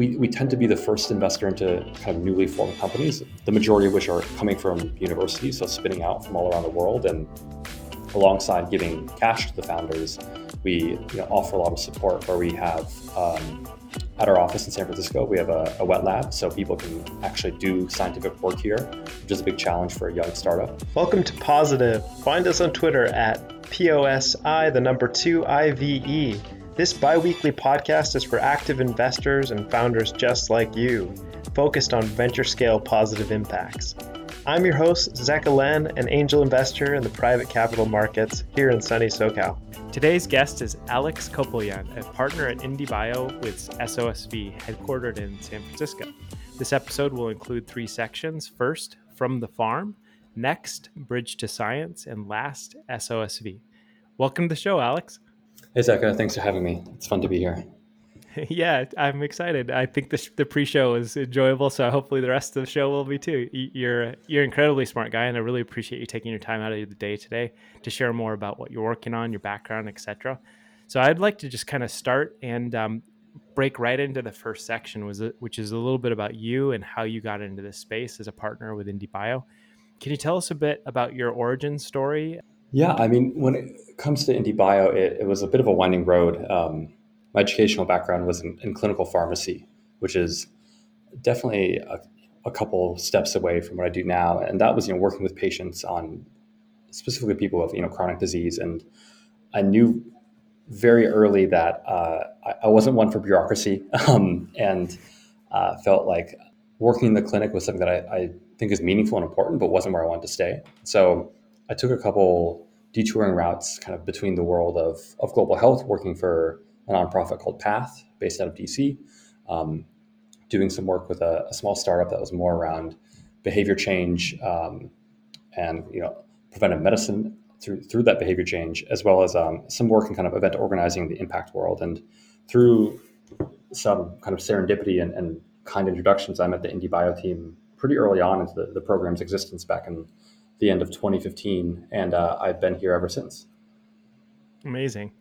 we, we tend to be the first investor into kind of newly formed companies, the majority of which are coming from universities, so spinning out from all around the world. And alongside giving cash to the founders, we you know, offer a lot of support where we have um, at our office in San Francisco, we have a, a, wet lab so people can actually do scientific work here, which is a big challenge for a young startup. Welcome to Positive. Find us on Twitter at POSI, the number two IVE. This bi weekly podcast is for active investors and founders just like you, focused on venture scale positive impacts. I'm your host, Zach Alen, an angel investor in the private capital markets here in sunny SoCal. Today's guest is Alex Kopelyan, a partner at IndieBio with SOSV, headquartered in San Francisco. This episode will include three sections. First, From the Farm, next, Bridge to Science, and last, SOSV. Welcome to the show, Alex. Hey, Zach. Thanks for having me. It's fun to be here. yeah, I'm excited. I think the, the pre-show is enjoyable, so hopefully the rest of the show will be too. You're you're an incredibly smart guy, and I really appreciate you taking your time out of the day today to share more about what you're working on, your background, etc. So I'd like to just kind of start and um, break right into the first section, was which is a little bit about you and how you got into this space as a partner with IndieBio. Can you tell us a bit about your origin story? Yeah, I mean, when it comes to IndieBio, it, it was a bit of a winding road. Um, my educational background was in, in clinical pharmacy, which is definitely a, a, couple steps away from what I do now. And that was, you know, working with patients on specifically people with, you know, chronic disease. And I knew very early that uh, I, I, wasn't one for bureaucracy um, and uh, felt like working in the clinic was something that I, I think is meaningful and important, but wasn't where I wanted to stay. So I took a couple detouring routes kind of between the world of, of global health, working for a nonprofit called Path, based out of DC, um, doing some work with a, a, small startup that was more around behavior change um, and you know preventive medicine through through that behavior change, as well as um, some work in kind of event organizing the impact world. And through some kind of serendipity and, and kind introductions, I met the IndieBio team pretty early on into the, the program's existence back in the end of 2015, and uh, I've been here ever since. Amazing.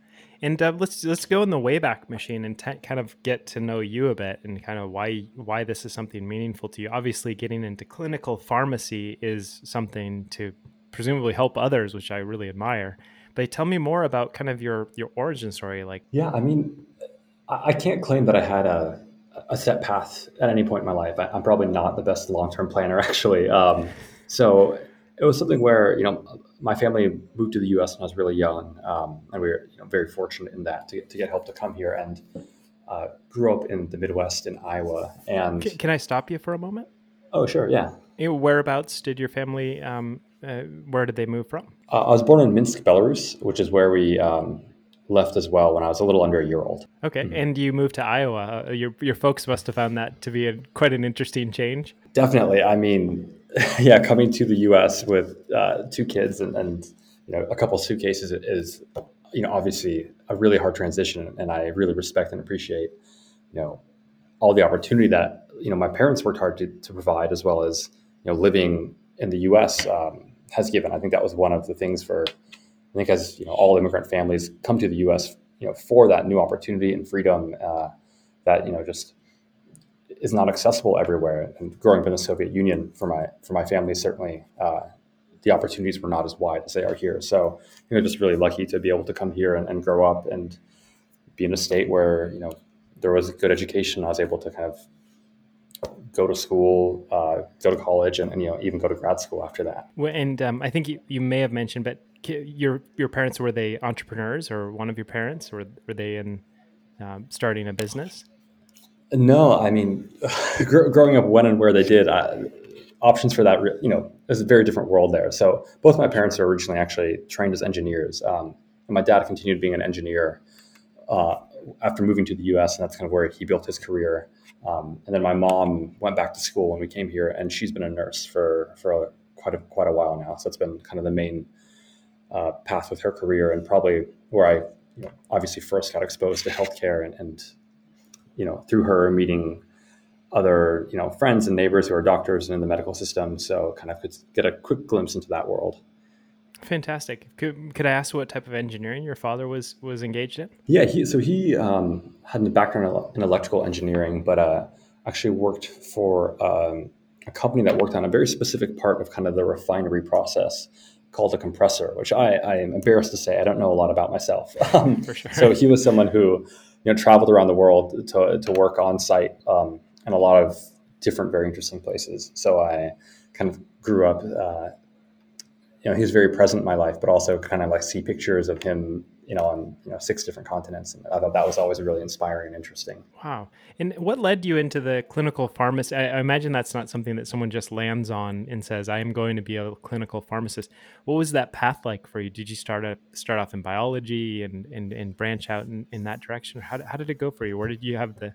And uh, let's let's go in the Wayback Machine and t- kind of get to know you a bit and kind of why why this is something meaningful to you. Obviously, getting into clinical pharmacy is something to presumably help others, which I really admire. But tell me more about kind of your your origin story. Like, yeah, I mean, I can't claim that I had a a set path at any point in my life. I, am probably not the best long term planner, actually. Um, so it was something where you know my family moved to the U.S. when I was really young, um, and we were you know, very fortunate in that to get, to get help to come here and uh, grew up in the Midwest in Iowa. And can, can, I stop you for a moment? Oh, sure, yeah. Whereabouts did your family? Um, uh, where did they move from? Uh, I was born in Minsk, Belarus, which is where we um, left as well when I was a little under a year old. Okay, mm-hmm. and you moved to Iowa. Uh, your your folks must have found that to be a, quite an interesting change. Definitely. I mean, yeah, coming to the U.S. with uh, two kids and, and, you know a couple suitcases is you know obviously a really hard transition, and I really respect and appreciate you know all the opportunity that you know my parents worked hard to, to provide, as well as you know living in the U.S. Um, has given. I think that was one of the things for I think as you know all immigrant families come to the U.S. you know for that new opportunity and freedom uh, that you know just is not accessible everywhere. And growing up in the Soviet Union for my for my family, certainly uh, the opportunities were not as wide as they are here. So you know, just really lucky to be able to come here and, and grow up and be in a state where you know there was good education. I was able to kind of go to school, uh, go to college, and, and, you know even go to grad school after that. And um, I think you, you may have mentioned, but your your parents were they entrepreneurs, or one of your parents, or were they in um, starting a business? No, I mean, growing up when and where they did, I, options for that, you know, there's a very different world there. So both my parents are originally actually trained as engineers. Um, and my dad continued being an engineer uh, after moving to the U.S., and that's kind of where he built his career. Um, and then my mom went back to school when we came here, and she's been a nurse for for a, quite a quite a while now. So it's been kind of the main uh, path with her career, and probably where I you know, obviously first got exposed to healthcare and, and you know, through her meeting other, you know, friends and neighbors who are doctors and in the medical system. So kind of could get a quick glimpse into that world. Fantastic. Could, could I ask what type of engineering your father was was engaged in? Yeah, he, so he um, had a background in electrical engineering, but uh, actually worked for um, a company that worked on a very specific part of kind of the refinery process called a compressor, which I, I am embarrassed to say I don't know a lot about myself. Um, for sure. So he was someone who you know traveled around the world to, to work on site um, in a lot of different, very interesting places. So I kind of grew up. Uh, you know, he was very present in my life, but also kind of like see pictures of him, you know, on you know six different continents, and I thought that was always really inspiring and interesting. Wow! And what led you into the clinical pharmacist? I, I imagine that's not something that someone just lands on and says, "I am going to be a clinical pharmacist." What was that path like for you? Did you start a, start off in biology and and, and branch out in, in that direction? How, how did it go for you? Where did you have the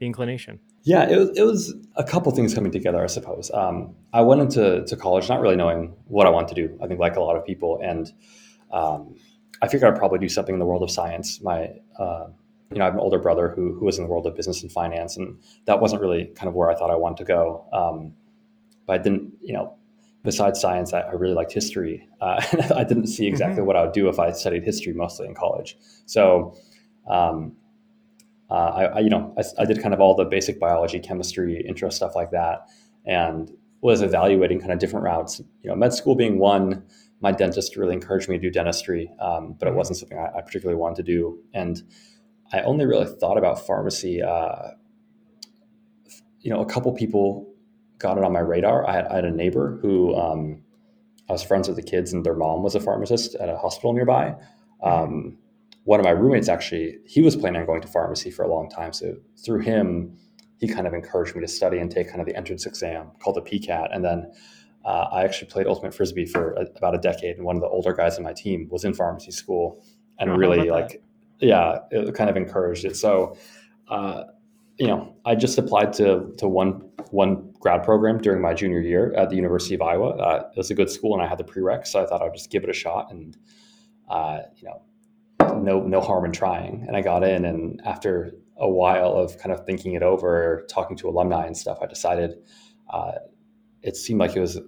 the inclination? Yeah, it was, it was a couple things coming together, I suppose. Um, I went into to college not really knowing what I want to do. I think, like a lot of people, and um, I figured I'd probably do something in the world of science. My, uh, you know, I have an older brother who who was in the world of business and finance, and that wasn't really kind of where I thought I wanted to go. Um, but I didn't, you know, besides science, I, I really liked history. Uh, I didn't see exactly mm-hmm. what I would do if I studied history mostly in college. So um, uh, I, I, you know, I, I, did kind of all the basic biology, chemistry, intro stuff like that, and was evaluating kind of different routes. You know, med school being one. My dentist really encouraged me to do dentistry, um, but it mm-hmm. wasn't something I, I, particularly wanted to do. And I only really thought about pharmacy. Uh, you know, a couple people got it on my radar. I had, I had a neighbor who um, I was friends with the kids, and their mom was a pharmacist at a hospital nearby. Mm-hmm. Um, one of my roommates actually he was planning on going to pharmacy for a long time so through him he kind of encouraged me to study and take kind of the entrance exam called the pcat and then uh, i actually played ultimate frisbee for a, about a decade and one of the older guys on my team was in pharmacy school and oh, really like that? yeah it kind of encouraged it so uh, you know i just applied to to one one grad program during my junior year at the university of iowa uh, it was a good school and i had the prereq so i thought i'd just give it a shot and uh, you know no no harm in trying. And I got in, and after a while of kind of thinking it over, talking to alumni and stuff, I decided uh, it seemed like it was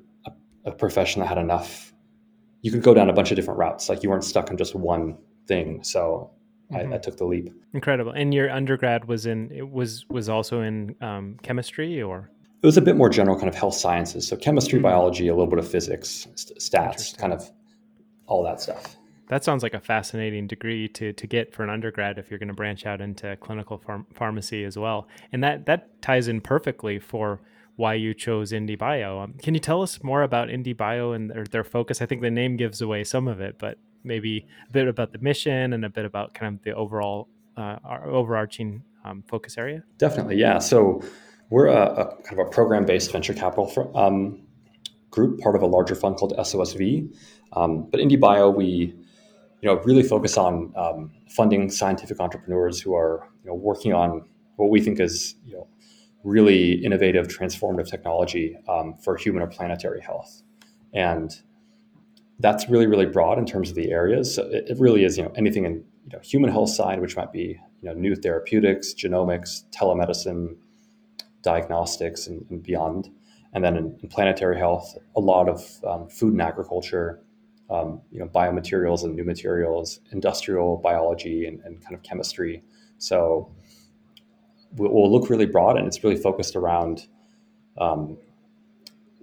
a, profession that had enough. You could go down a bunch of different routes. Like you weren't stuck on just one thing. So mm-hmm. I, I, took the leap. Incredible. And your undergrad was in it was was also in um, chemistry or it was a bit more general kind of health sciences. So chemistry, mm-hmm. biology, a little bit of physics, st- stats, kind of all that stuff that sounds like a fascinating degree to to get for an undergrad if you're going to branch out into clinical pharmacy as well. And that that ties in perfectly for why you chose IndieBio. Um, can you tell us more about IndieBio and their, their focus? I think the name gives away some of it, but maybe a bit about the mission and a bit about kind of the overall uh, overarching um, focus area. Definitely, yeah. So we're a, a kind of a program-based venture capital for, um, group, part of a larger fund called SOSV. Um, but IndieBio, we you know, really focus on um, funding scientific entrepreneurs who are, you know, working on what we think is, you know, really innovative, transformative technology um, for human or planetary health. And that's really, really broad in terms of the areas. So it, it, really is, you know, anything in you know, human health side, which might be, you know, new therapeutics, genomics, telemedicine, diagnostics, and, and beyond. And then in, in, planetary health, a lot of um, food and agriculture, um, you know, biomaterials and new materials, industrial biology, and, and kind of chemistry. So we'll, we'll, look really broad, and it's really focused around. Um,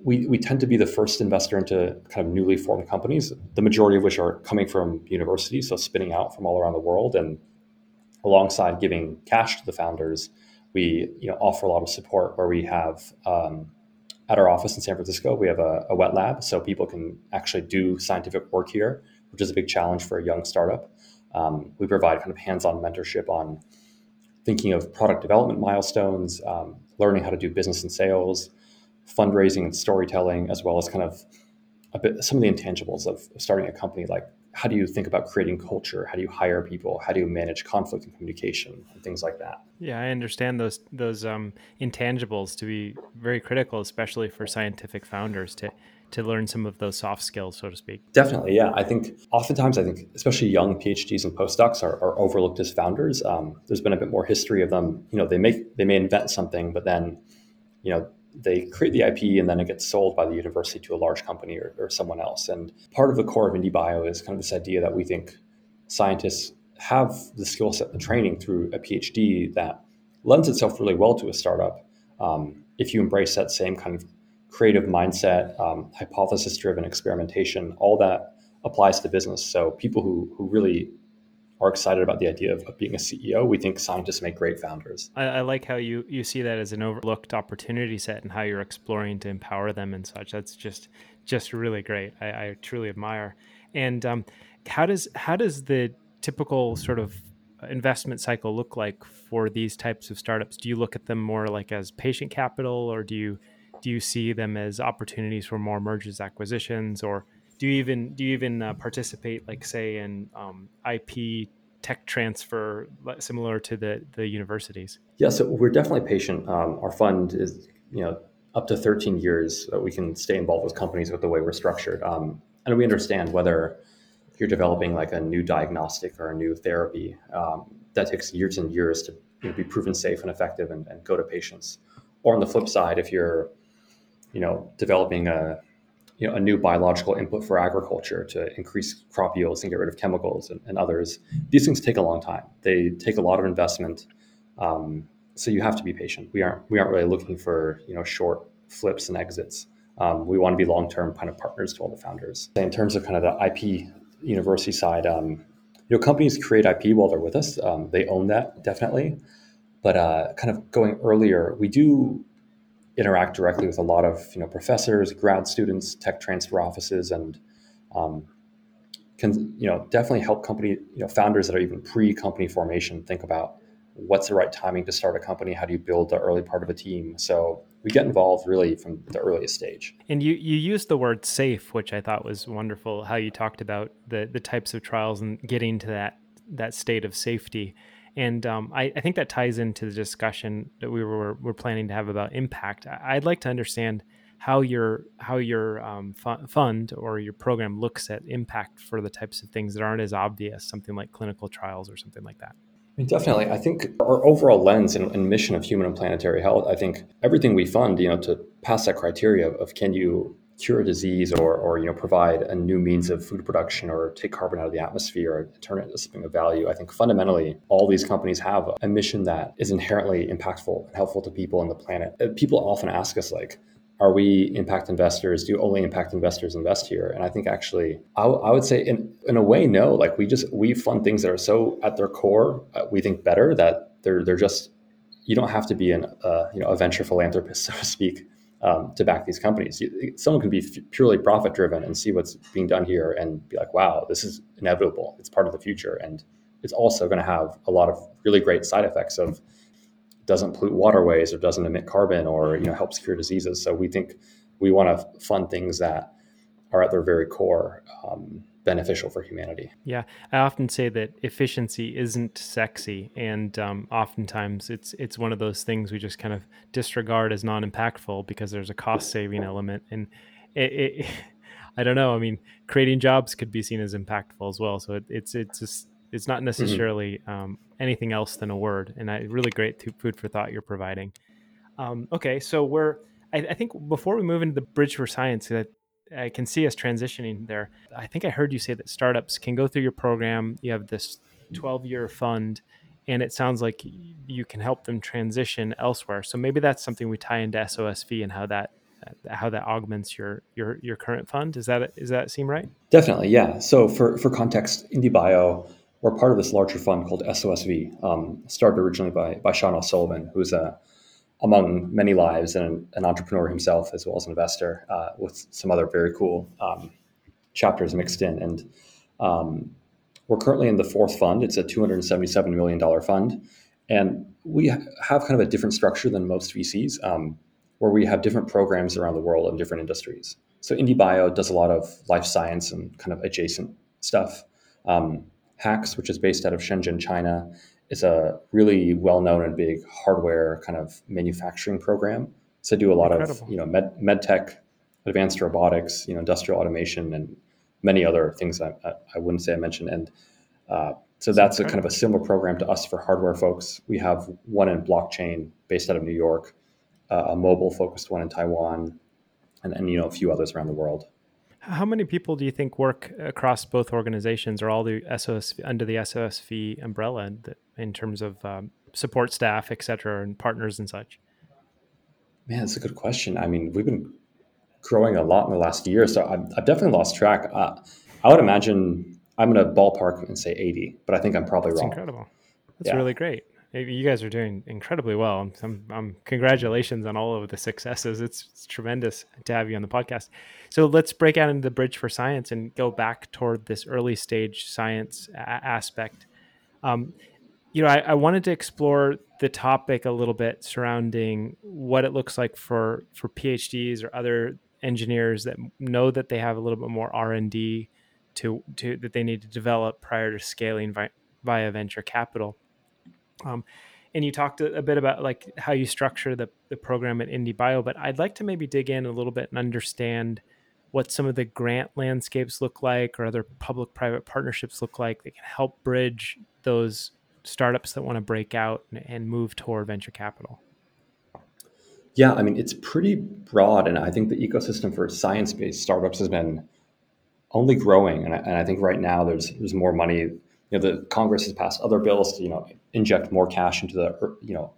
we, we tend to be the first investor into kind of newly formed companies, the majority of which are coming from universities, so spinning out from all around the world. And alongside giving cash to the founders, we you know offer a lot of support where we have um, at our office in San Francisco, we have a, a, wet lab, so people can actually do scientific work here, which is a big challenge for a young startup. Um, we provide kind of hands-on mentorship on thinking of product development milestones, um, learning how to do business and sales, fundraising and storytelling, as well as kind of a bit some of the intangibles of starting a company like how do you think about creating culture? How do you hire people? How do you manage conflict and communication and things like that? Yeah, I understand those those um, intangibles to be very critical, especially for scientific founders to to learn some of those soft skills, so to speak. Definitely, yeah. I think oftentimes, I think especially young PhDs and postdocs are, are overlooked as founders. Um, there's been a bit more history of them. You know, they make they may invent something, but then, you know, they create the IP and then it gets sold by the university to a large company or, or someone else. And part of the core of IndieBio is kind of this idea that we think scientists have the skill set and training through a PhD that lends itself really well to a startup um, if you embrace that same kind of creative mindset, um, hypothesis driven experimentation, all that applies to business. So people who, who really are excited about the idea of, of, being a CEO. We think scientists make great founders. I, I, like how you you see that as an overlooked opportunity set and how you're exploring to empower them and such. That's just just really great. I, I truly admire. And um, how does how does the typical sort of investment cycle look like for these types of startups? Do you look at them more like as patient capital, or do you do you see them as opportunities for more mergers acquisitions, or do you even do you even uh, participate, like say, in um, IP tech transfer, similar to the the universities? Yeah, so we're definitely patient. Um, our fund is you know up to 13 years that we can stay involved with companies with the way we're structured, um, and we understand whether you're developing like a new diagnostic or a new therapy um, that takes years and years to you know, be proven safe and effective and, and, go to patients. Or on the flip side, if you're you know developing a you know, a new biological input for agriculture to increase crop yields and get rid of chemicals and, and others. These things take a long time. They take a lot of investment. Um, so you have to be patient. We aren't we aren't really looking for you know short flips and exits. Um, we want to be long term kind of partners to all the founders. In terms of kind of the IP university side, um, you know, companies create IP while they're with us. Um, they own that definitely, but uh, kind of going earlier, we do interact directly with a lot of you know professors, grad students, tech transfer offices, and um, can you know definitely help company you know founders that are even pre-company formation think about what's the right timing to start a company. How do you build the early part of a team? So we get involved really from the earliest stage. And you you used the word safe, which I thought was wonderful. How you talked about the the types of trials and getting to that that state of safety. And um, I, I, think that ties into the discussion that we were, were planning to have about impact. I'd like to understand how your how your um, fund or your program looks at impact for the types of things that aren't as obvious, something like clinical trials or something like that. I mean, definitely. I think our overall lens and, and, mission of human and planetary health. I think everything we fund, you know, to pass that criteria of can you cure a disease or, or you know provide a new means of food production or take carbon out of the atmosphere or turn it into something of value i think fundamentally all these companies have a mission that is inherently impactful and helpful to people and the planet. Uh, people often ask us like are we impact investors? Do only impact investors invest here? And i think actually I, w- I would say in, in a way no. Like we just we fund things that are so at their core uh, we think better that they're they're just you don't have to be an uh, you know a venture philanthropist so to speak um, to back these companies. Someone can be purely profit driven and see what's being done here and be like, wow, this is inevitable. It's part of the future. And it's also going to have a lot of really great side effects of doesn't pollute waterways or doesn't emit carbon or you know helps cure diseases. So we think we want to fund things that are at their very core um, beneficial for humanity. Yeah, I often say that efficiency isn't sexy, and um, oftentimes it's it's one of those things we just kind of disregard as non-impactful because there's a cost-saving element, and it, it, I don't know. I mean, creating jobs could be seen as impactful as well. So it, it's it's just it's not mm-hmm. necessarily mm-hmm. um, anything else than a word, and I really great food for thought you're providing. Um, okay, so we're I, I, think before we move into the bridge for science, that I can see us transitioning there. I think I heard you say that startups can go through your program. You have this 12 year fund, and it sounds like you can help them transition elsewhere. So maybe that's something we tie into SOSV and how that how that augments your your your current fund. Is that is that seem right? Definitely, yeah. So for for context, IndieBio, we're part of this larger fund called SOSV, um, started originally by by Sean O'Sullivan, who's a among many lives and an entrepreneur himself as well as an investor uh, with some other very cool um, chapters mixed in. And um, we're currently in the fourth fund. It's a $277 million fund. And we have kind of a different structure than most vcs um, where we have different programs around the world in different industries. So IndieBio does a lot of life science and kind of adjacent stuff. Um, HAX which is based out of shenzhen china is a really well-known and big hardware kind of manufacturing program. So do a lot Incredible. of you know med, med tech, advanced robotics, you know industrial automation, and many other things I, I wouldn't say I mentioned. And uh, so that's a kind of a similar program to us for hardware folks. We have one in blockchain based out of New York, a mobile focused one in Taiwan, and then you know a few others around the world. How many people do you think work across both organizations or all the SOS under the SOSV umbrella in terms of um, support staff, et cetera, and partners and such? Man, that's a good question. I mean, we've been growing a lot in the last year, so I've, I've definitely lost track. Uh, I would imagine I'm going to ballpark and say 80, but I think I'm probably That's wrong. incredible. That's yeah. really great. You guys are doing incredibly well. I'm, I'm, I'm, congratulations on all of the successes. It's, it's, tremendous to have you on the podcast. So let's break out into the bridge for science and go back toward this early stage science a- aspect. Um, you know, I, I, wanted to explore the topic a little bit surrounding what it looks like for for PhDs or other engineers that know that they have a little bit more R and D to to that they need to develop prior to scaling vi- via venture capital. Um, and you talked a, a, bit about like how you structure the, the program at IndieBio, but I'd like to maybe dig in a little bit and understand what some of the grant landscapes look like or other public private partnerships look like that can help bridge those startups that want to break out and, move toward venture capital? Yeah, I mean, it's pretty broad. And I think the ecosystem for science based startups has been only growing. And I, and I, think right now there's, there's more money. You know, the Congress has passed other bills to, you know, inject more cash into the, you know,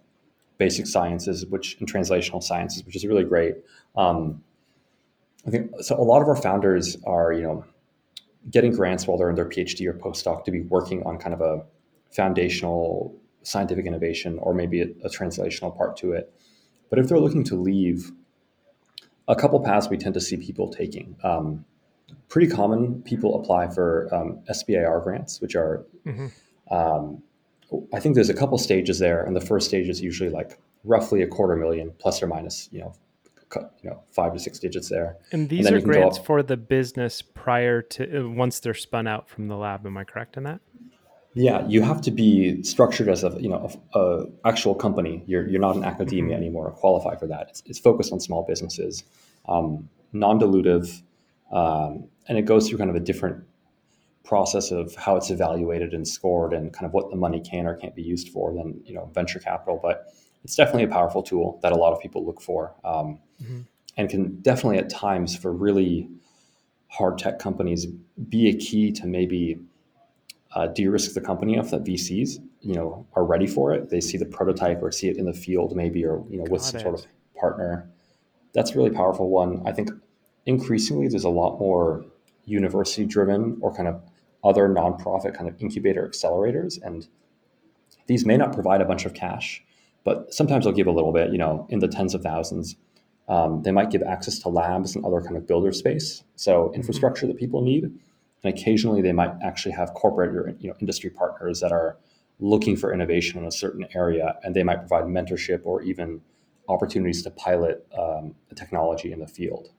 basic sciences, which in translational sciences, which is really great. Um, I think so. A lot of our founders are, you know, getting grants while they're in their PhD or postdoc to be working on kind of a foundational scientific innovation or maybe a, a translational part to it. But if they're looking to leave, a couple paths we tend to see people taking. Um, pretty common people apply for um, SBIR grants, which are, mm-hmm. um, I think there's a couple stages there. And the first stage is usually like roughly a quarter million plus or minus, you know, you know, five to six digits there. And these and are grants for the business prior to uh, once they're spun out from the lab. Am I correct in that? Yeah, you have to be structured as a you know a, a actual company. You're you're not an academia mm-hmm. anymore. Qualify for that. It's, it's, focused on small businesses, um, non-dilutive, um, and it goes through kind of a different process of how it's evaluated and scored, and kind of what the money can or can't be used for than you know venture capital. But it's definitely a powerful tool that a lot of people look for, um, mm-hmm. and can definitely at times for really hard tech companies be a key to maybe uh, de-risk the company enough that VCs, you know, are ready for it. They see the prototype or see it in the field, maybe, or you know, with some sort of partner. That's a really powerful one. I think increasingly there's a lot more university-driven or kind of other nonprofit kind of incubator accelerators, and these may not provide a bunch of cash, but sometimes they'll give a little bit, you know, in the tens of thousands. Um, they might give access to labs and other kind of builder space, so mm-hmm. infrastructure that people need and occasionally they might actually have corporate or you know industry partners that are looking for innovation in a certain area, and they might provide mentorship or even opportunities to pilot um, the technology in the field.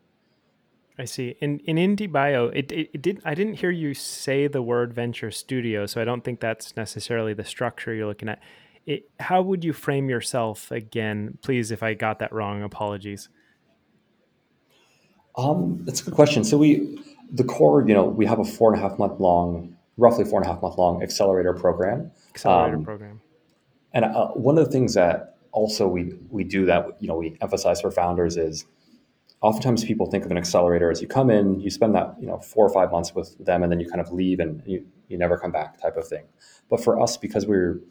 I see. In in IndieBio, it, it, it did I didn't hear you say the word venture studio, so I don't think that's necessarily the structure you're looking at. It, how would you frame yourself again? Please, if I got that wrong, apologies. Um, that's a good question. So we the core, you know, we have a four and a half month long, roughly four and a half month long accelerator program. Accelerator um, program. And uh, one of the things that also we we do that you know we emphasize for founders is oftentimes people think of an accelerator as you come in, you spend that you know four or five months with them, and then you kind of leave and you you never come back type of thing. But for us, because we're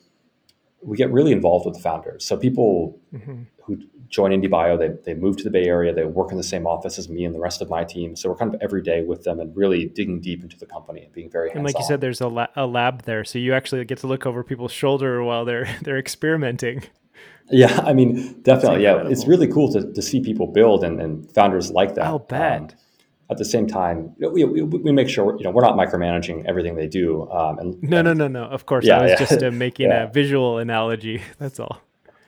we get really involved with the founders. So people mm-hmm. who join IndieBio, they, they move to the Bay Area, they work in the same office as me and the rest of my team. So we're kind of every day with them and really digging deep into the company and being very. And like you said, there's a, la- a lab there. So you actually get to look over people's shoulder while they're, they're experimenting. Yeah, I mean, definitely. Yeah, it's really cool to, to see people build and, and founders like that. I'll bet. Um, at the same time, we, we, we, make sure you know we're not micromanaging everything they do. Um, and no, and, no, no, no. Of course, yeah, I was yeah. just uh, making yeah. a visual analogy. That's all.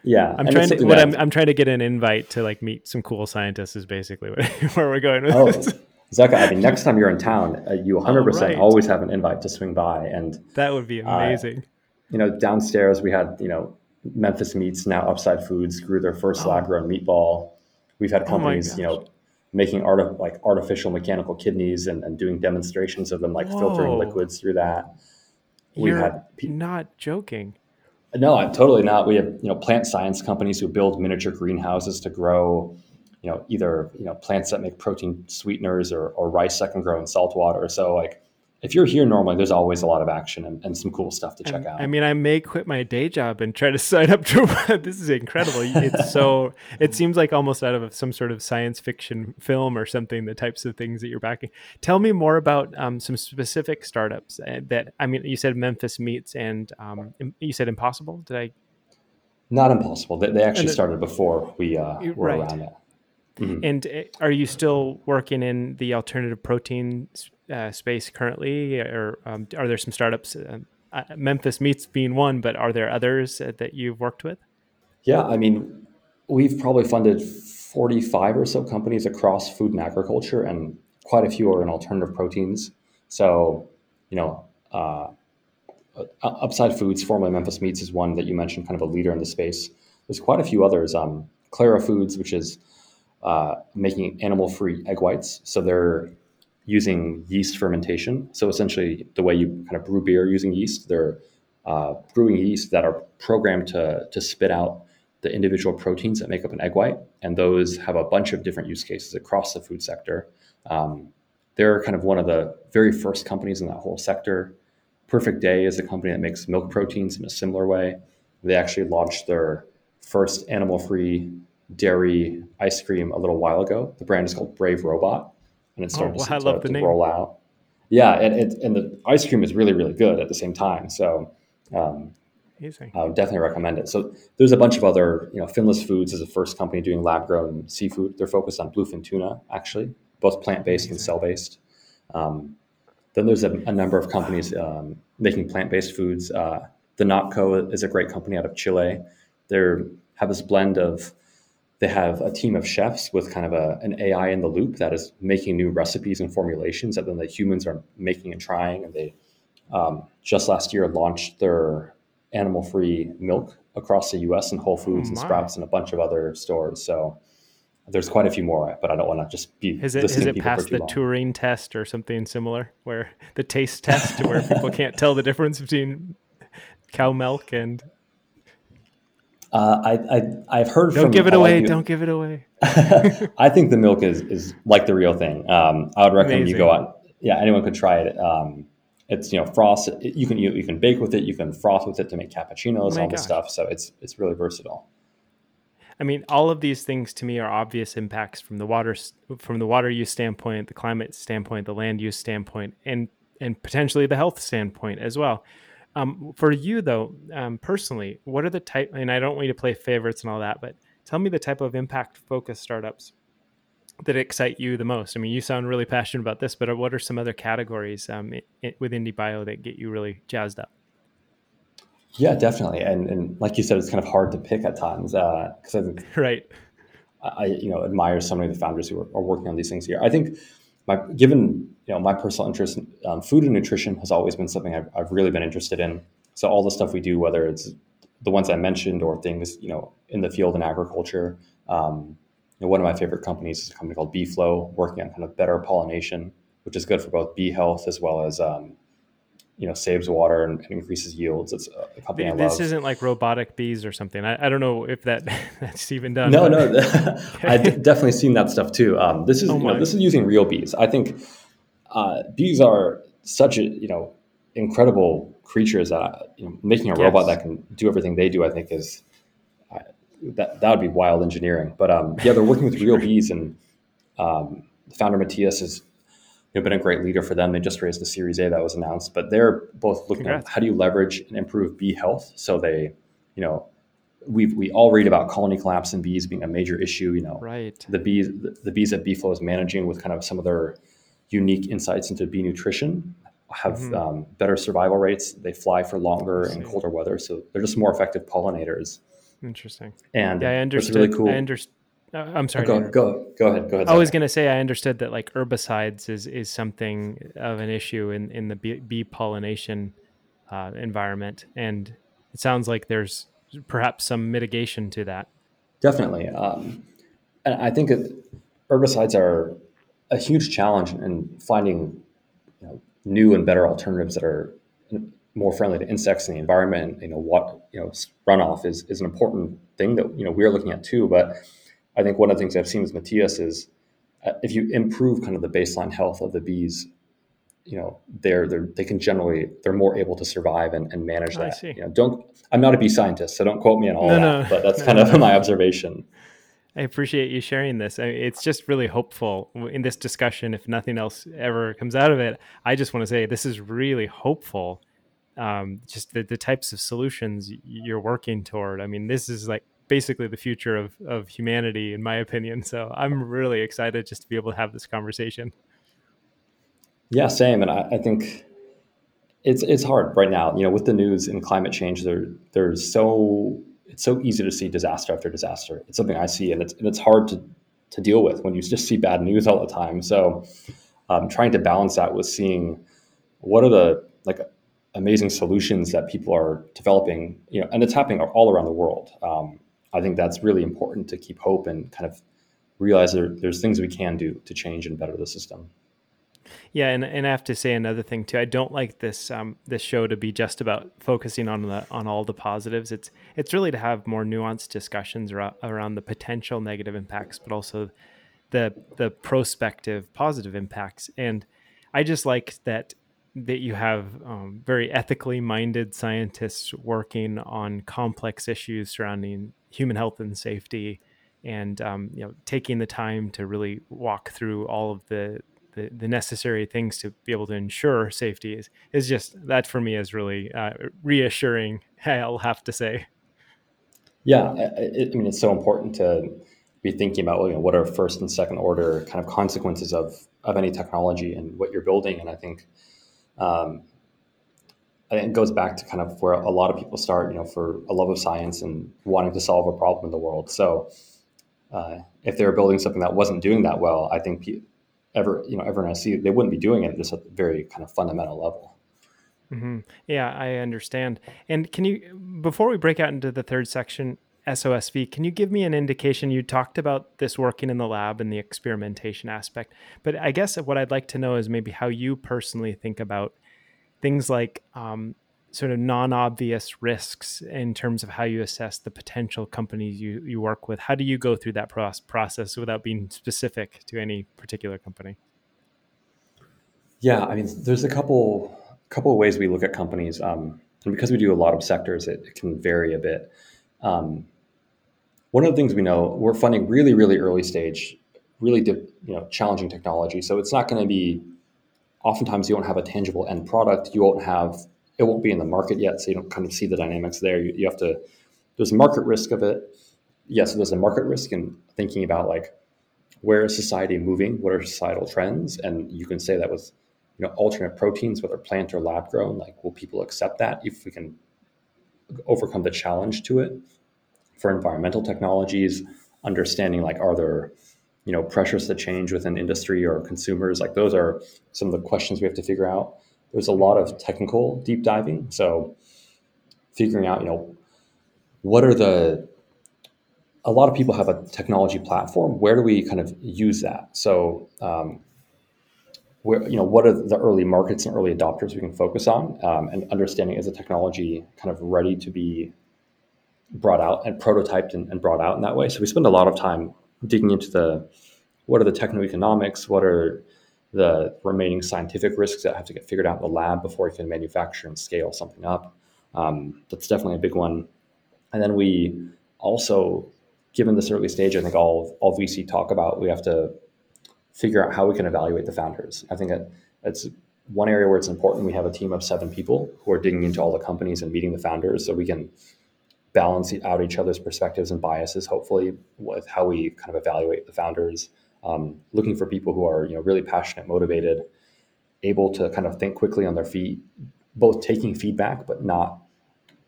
Yeah, I'm trying to. What I'm, I'm trying to get an invite to like meet some cool scientists. Is basically where we're going with oh, this. Zeka, I mean, next time you're in town, uh, you 100 percent always have an invite to swing by, and that would be uh, amazing. Uh, you know, downstairs we had you know Memphis Meats now Upside Foods grew their first oh. lab grown meatball. We've had oh companies, oh you know, making art like artificial mechanical kidneys and, and doing demonstrations of them, like Whoa. filtering liquids through that. We've You're had pe- not joking. No, I'm totally not. We have you know plant science companies who build miniature greenhouses to grow, you know, either you know plants that make protein sweeteners or, or rice that can grow in salt water. So like if you're here normally, there's always a lot of action and, and some cool stuff to check and, out. I mean, I may quit my day job and try to sign up to. this is incredible. It's so. it seems like almost out of some sort of science fiction film or something. The types of things that you're backing. Tell me more about um, some specific startups uh, that. I mean, you said Memphis Meats and um, you said Impossible. Did I? Not impossible. They, they actually started before we uh, were right. around it. Mm-hmm. And uh, are you still working in the alternative protein uh, space currently, or um, are there some startups? Uh, uh, Memphis Meats being one, but are there others uh, that you've worked with? Yeah, I mean, we've probably funded 45 or so companies across food and agriculture, and quite a few are in alternative proteins. So, you know, uh, Upside Foods, formerly Memphis Meats, is one that you mentioned, kind of a leader in the space. There's quite a few others. Um, Clara Foods, which is uh, making animal-free egg whites, so they're using yeast fermentation. So essentially, the way you kind of brew beer using yeast, they're uh, brewing yeast that are programmed to to spit out the individual proteins that make up an egg white, and those have a bunch of different use cases across the food sector. Um, they're kind of one of the very first companies in that whole sector. Perfect Day is a company that makes milk proteins in a similar way. They actually launched their first animal-free dairy ice cream a little while ago. The brand is called Brave Robot and it's starting oh, well, to, to, to roll out. Yeah, and it, and the ice cream is really really good at the same time. So um, Amazing. I would definitely recommend it. So there's a bunch of other, you know, Finless Foods is the first company doing lab grown seafood. They're focused on bluefin tuna, actually, both plant based and cell based. Um, then there's a, a, number of companies um, making plant based foods. Uh, the Notco is a great company out of Chile. They have this blend of they have a team of chefs with kind of a, an AI in the loop that is making new recipes and formulations that then the humans are making and trying. And they um, just last year launched their animal free milk across the US and Whole Foods oh and Sprouts and a bunch of other stores. So there's quite a few more, but I don't want to just be. Has it, has it passed the long. Turing test or something similar, where the taste test, to where people can't tell the difference between cow milk and uh, I, I have heard. From Don't give it away. Don't give it away. I think the milk is is like the real thing. Um, I would recommend Amazing. you go out. Yeah, anyone could try it. Um, it's you know frost. You can you, you can bake with it. You can froth with it to make cappuccinos. Oh all this stuff. So it's it's really versatile. I mean, all of these things to me are obvious impacts from the water from the water use standpoint, the climate standpoint, the land use standpoint, and and potentially the health standpoint as well. Um, for you though, um, personally, what are the type? And I don't want you to play favorites and all that, but tell me the type of impact focused startups that excite you the most. I mean, you sound really passionate about this, but what are some other categories um, it, with IndieBio that get you really jazzed up? Yeah, definitely. And, and like you said, it's kind of hard to pick at times because uh, I think right. I you know admire so many of the founders who are, are working on these things here. I think my given you know my personal interest in um, food and nutrition has always been something I've, I've really been interested in. So all the stuff we do, whether it's the ones I mentioned or things you know in the field in agriculture. Um, you know, one of my favorite companies is a company called BeeFlow, working on kind of better pollination, which is good for both bee health as well as um, you know saves water and, and increases yields. It's a company this I love. isn't like robotic bees or something. I, I don't know if that that's even done. No, but... no, I've definitely seen that stuff too. Um, this is oh you know, this is using real bees. I think uh, bees are such a you know incredible creatures that you know, making a yes. robot that can do everything they do. I think is uh, that that would be wild engineering. But um, yeah, they're working with real bees, and um, the founder Matias is know, been a great leader for them. They just raised the Series A that was announced, but they're both looking Congrats. at how do you leverage and improve bee health. So they, you know, we we all read about colony collapse in bees being a major issue. You know, right? The bees the, the bees that BeeFlow is managing with kind of some of their unique insights into bee nutrition have mm-hmm. um, better survival rates. They fly for longer in colder weather, so they're just more effective pollinators. Interesting. And yeah, I understood. Really cool. I understand uh, I'm sorry. Oh, go, go, go ahead. Go ahead. I was going to say I understood that like herbicides is is something of an issue in in the bee, bee pollination uh, environment, and it sounds like there's perhaps some mitigation to that. Definitely, um, and I think herbicides are a huge challenge in finding you know, new and better alternatives that are more friendly to insects and the environment. You know, what you know, runoff is is an important thing that you know we're looking at too. But I think one of the things I've seen with Matias is uh, if you improve kind of the baseline health of the bees, you know, they're, they're they can generally they're more able to survive and, and manage that. You know, don't I'm not a bee scientist, so don't quote me on all no, that, no, but that's no, kind of my observation. I appreciate you sharing this. It's just really hopeful in this discussion. If nothing else ever comes out of it, I just want to say this is really hopeful. Um, just the, the types of solutions you're working toward. I mean, this is like basically the future of, of humanity, in my opinion. So I'm really excited just to be able to have this conversation. Yeah, same. And I, I think it's it's hard right now. You know, with the news and climate change, there there's so it's so easy to see disaster after disaster. It's something I see, and it's and it's hard to to deal with when you just see bad news all the time. So, um, trying to balance that with seeing what are the like amazing solutions that people are developing, you know, and it's happening all around the world. Um, I think that's really important to keep hope and kind of realize there, there's things we can do to change and better the system. Yeah, and, and I have to say another thing too. I don't like this um, this show to be just about focusing on the on all the positives. It's it's really to have more nuanced discussions around, around the potential negative impacts, but also the the prospective positive impacts. And I just like that that you have um, very ethically minded scientists working on complex issues surrounding human health and safety, and um, you know taking the time to really walk through all of the the, the necessary things to be able to ensure safety is is just that for me is really uh, reassuring. I'll have to say. Yeah, I, I mean it's so important to be thinking about you know, what are first and second order kind of consequences of of any technology and what you're building, and I think. Um, It goes back to kind of where a lot of people start, you know, for a love of science and wanting to solve a problem in the world. So, uh, if they were building something that wasn't doing that well, I think ever you know everyone I see they wouldn't be doing it just at the very kind of fundamental level. Mm-hmm. Yeah, I understand. And can you before we break out into the third section, SOSV, can you give me an indication? You talked about this working in the lab and the experimentation aspect, but I guess what I'd like to know is maybe how you personally think about things like um, sort of non-obvious risks in terms of how you assess the potential companies you, you work with. How do you go through that process without being specific to any particular company? Yeah i mean there's a couple couple of ways we look at companies um, and because we do a lot of sectors it, it can vary a bit. Um, one of the things we know we're funding really really early stage really you know challenging technology so it's not going to be oftentimes you won't have a tangible end product you won't have it won't be in the market yet, so you don't kind of see the dynamics there. You, you have to. There's market risk of it. Yes, so there's a market risk in thinking about like where is society moving, what are societal trends, and you can say that with you know alternate proteins, whether plant or lab grown. Like, will people accept that if we can overcome the challenge to it? For environmental technologies, understanding like are there you know pressures to change within industry or consumers like those are some of the questions we have to figure out there's a lot of technical deep diving. So figuring out, you know, what are the a lot of people have a technology platform. Where do we kind of use that? So, um, where you know, what are the early markets and early adopters we can focus on, um, and understanding is the technology kind of ready to be brought out and prototyped and, and, brought out in that way. So we spend a lot of time digging into the what are the techno-economics, what are the remaining scientific risks that have to get figured out in the lab before we can manufacture and scale something up. Um, that's definitely a big one. And then we also, given this early stage, I think all all VC talk about, we have to figure out how we can evaluate the founders. I think that it's one area where it's important. We have a team of seven people who are digging into all the companies and meeting the founders, so we can balance out each other's perspectives and biases. Hopefully, with how we kind of evaluate the founders um, looking for people who are you know really passionate, motivated, able to kind of think quickly on their feet, both taking feedback but not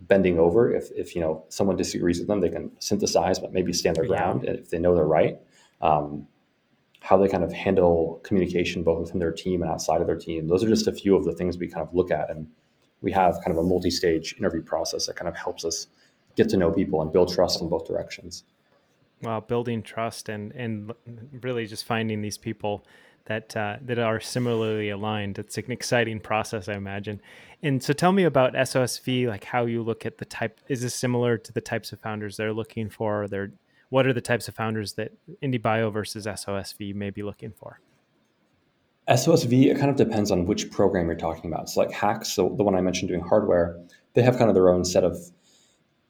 bending over. If if you know someone disagrees with them, they can synthesize but maybe stand their ground yeah. if they know they're right. Um, how they kind of handle communication both within their team and outside of their team. Those are just a few of the things we kind of look at, and we have kind of a multi-stage interview process that kind of helps us get to know people and build trust in both directions well building trust and and really just finding these people that uh, that are similarly aligned. It's an exciting process, I imagine. And so, tell me about SOSV, like how you look at the type. Is this similar to the types of founders they're looking for? They're what are the types of founders that IndieBio versus SOSV may be looking for? SOSV, it kind of depends on which program you're talking about. So, like HAX, the, the one I mentioned doing hardware, they have kind of their own set of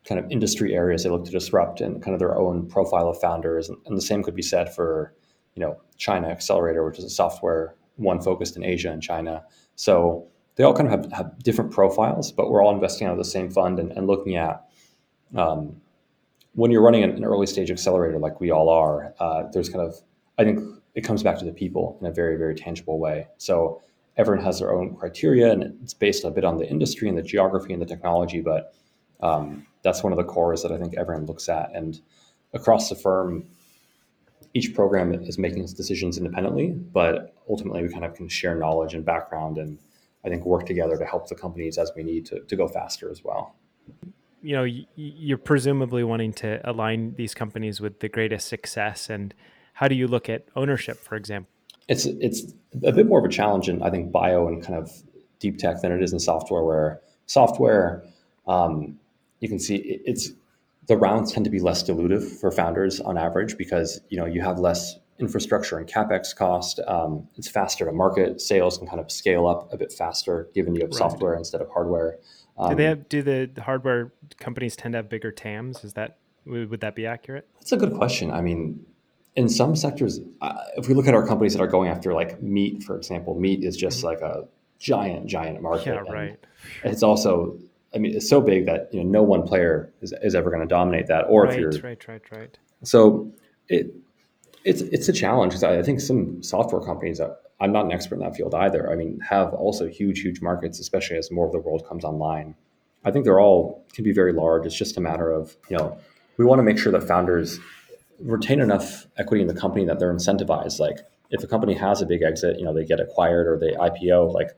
kind of industry areas they look to disrupt and kind of their own profile of founders. And, and the same could be said for, you know, China Accelerator, which is a software one focused in Asia and China. So they all kind of have, have different profiles, but we're all investing out of the same fund and, and looking at um, when you're running an, early stage accelerator like we all are, uh, there's kind of, I think it comes back to the people in a very, very tangible way. So everyone has their own criteria and it's based a bit on the industry and the geography and the technology, but um, that's one of the cores that I think everyone looks at. And across the firm, each program is making its decisions independently, but ultimately we kind of can share knowledge and background and I think work together to help the companies as we need to, to go faster as well. You know, you're presumably wanting to align these companies with the greatest success. And how do you look at ownership, for example? It's it's a bit more of a challenge in I think bio and kind of deep tech than it is in software, where software um, you can see it's the rounds tend to be less dilutive for founders on average because you know you have less infrastructure and capex cost. Um, it's faster to market. Sales can kind of scale up a bit faster given you have right. software instead of hardware. Um, do they have? Do the hardware companies tend to have bigger TAMs? Is that would that be accurate? That's a good question. I mean, in some sectors, uh, if we look at our companies that are going after like meat, for example, meat is just mm-hmm. like a giant, giant market. Yeah, right. It's also I mean, it's so big that you know no one player is, is ever going to dominate that. Or right, if you're right, right, right. So it it's it's a challenge because I, I think some software companies. Uh, I'm not an expert in that field either. I mean, have also huge, huge markets, especially as more of the world comes online. I think they're all can be very large. It's just a matter of you know we want to make sure that founders retain enough equity in the company that they're incentivized. Like if a company has a big exit, you know they get acquired or they IPO, like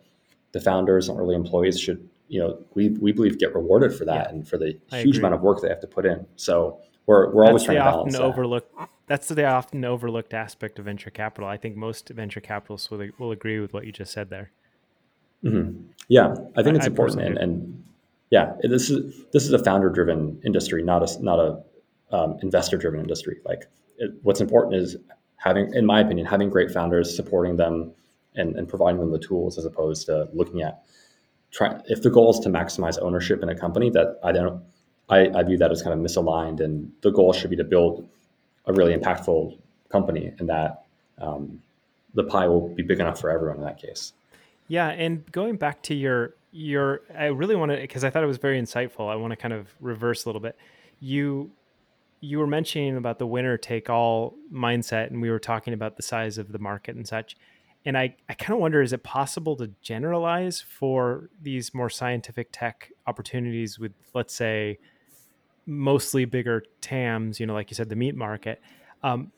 the founders and early employees should you know we we believe get rewarded for that yeah, and for the huge amount of work they have to put in. So we're we're always trying to balance often that. overlooked. That's the often overlooked aspect of venture capital. I think most venture capitalists will will agree with what you just said there. Mm-hmm. Yeah, I think it's I, important, and, and, yeah, this is this is a founder driven industry, not a not a um, investor driven industry. Like it, what's important is having, in my opinion, having great founders, supporting them, and, and providing them the tools, as opposed to looking at try if the goal is to maximize ownership in a company that I don't I, I view that as kind of misaligned and the goal should be to build a really impactful company and that um, the pie will be big enough for everyone in that case. Yeah, and going back to your your I really want to because I thought it was very insightful. I want to kind of reverse a little bit. You you were mentioning about the winner take all mindset and we were talking about the size of the market and such and I, I kind of wonder is it possible to generalize for these more scientific tech opportunities with let's say mostly bigger TAMs, you know, like you said, the meat market. Um,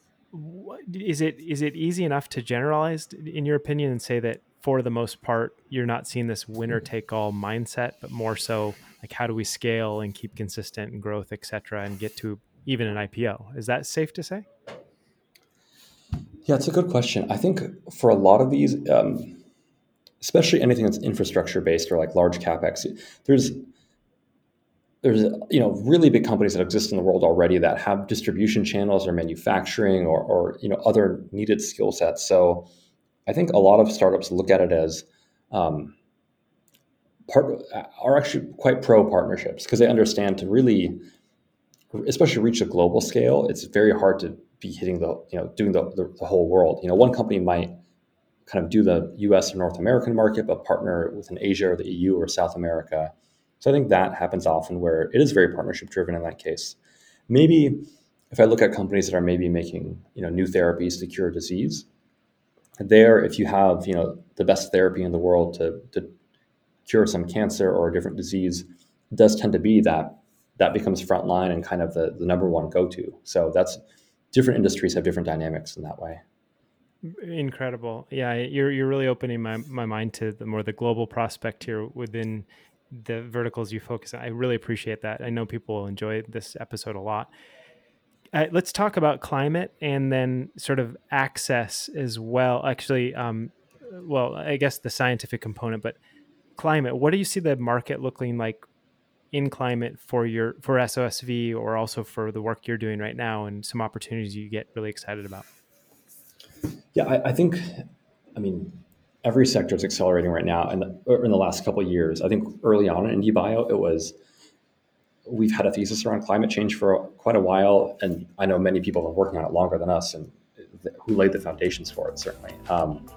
is it is it easy enough to generalize in your opinion and say that for the most part you're not seeing this winner take all mindset, but more so like how do we scale and keep consistent and growth, et cetera, and get to even an IPO? Is that safe to say? Yeah, it's a good question. I think for a lot of these, um, especially anything that's infrastructure based or like large capex, there's there's you know really big companies that exist in the world already that have distribution channels or manufacturing or, or you know other needed skill sets. So I think a lot of startups look at it as um, part are actually quite pro partnerships because they understand to really, especially reach a global scale, it's very hard to be hitting the you know doing the, the, the, whole world. You know, one company might kind of do the U.S. or North American market, but partner with an Asia or the EU or South America. So I think that happens often where it is very partnership driven in that case. Maybe if I look at companies that are maybe making you know new therapies to cure disease, there if you have you know the best therapy in the world to to cure some cancer or a different disease, does tend to be that that becomes frontline and kind of the, the number one go to. So that's different industries have different dynamics in that way. Incredible. Yeah, you're you're really opening my, my mind to the more the global prospect here within the verticals you focus on. I really appreciate that. I know people will enjoy this episode a lot. uh, let's talk about climate and then sort of access as well. Actually, um, well, I guess the scientific component, but climate. What do you see the market looking like in climate for your for SOSV or also for the work you're doing right now, and some opportunities you get really excited about? Yeah, I, I think, I mean, every sector is accelerating right now, and in the last couple of years, I think early on in IndieBio, it was we've had a thesis around climate change for quite a while, and I know many people have been working on it longer than us, and who laid the foundations for it certainly. Um,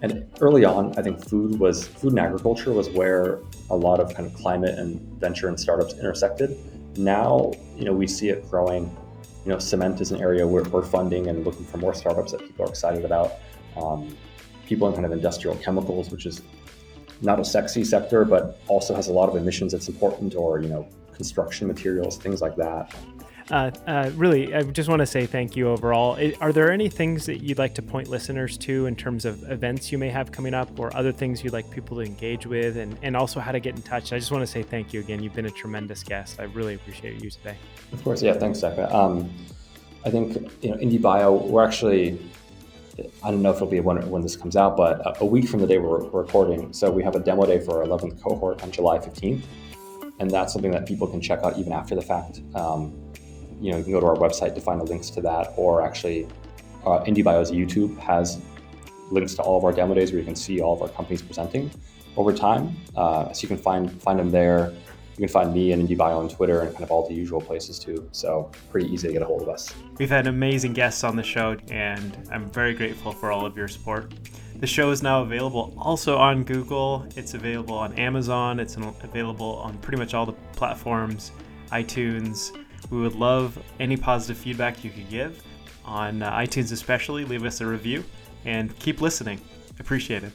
and early on, I think food was food and agriculture was where a lot of kind of climate and venture and startups intersected. Now, you know, we see it growing. You know, cement is an area where we're funding and looking for more startups that people are excited about. Um, people in kind of industrial chemicals, which is not a sexy sector, but also has a lot of emissions that's important, or you know, construction materials, things like that. Uh, uh, really, I just want to say thank you overall. Are there any things that you'd like to point listeners to in terms of events you may have coming up or other things you'd like people to engage with and, and also how to get in touch? I just want to say thank you again. You've been a tremendous guest. I really appreciate you today. Of course. Yeah. Thanks, Zach. Um, I think, you know, IndieBio, we're actually, I don't know if it'll be when, when this comes out, but a week from the day we're recording. So we have a demo day for our 11th cohort on July 15th and that's something that people can check out even after the fact. Um, you know, you can go to our website to find the links to that, or actually, uh, IndieBio's YouTube has links to all of our demo days where you can see all of our companies presenting over time. Uh, so you can find find them there. You can find me and IndieBio on Twitter and kind of all the usual places too. So pretty easy to get a hold of us. We've had amazing guests on the show, and I'm very grateful for all of your support. The show is now available also on Google. It's available on Amazon. It's available on pretty much all the platforms, iTunes. We would love any positive feedback you could give on uh, iTunes, especially. Leave us a review and keep listening. Appreciate it.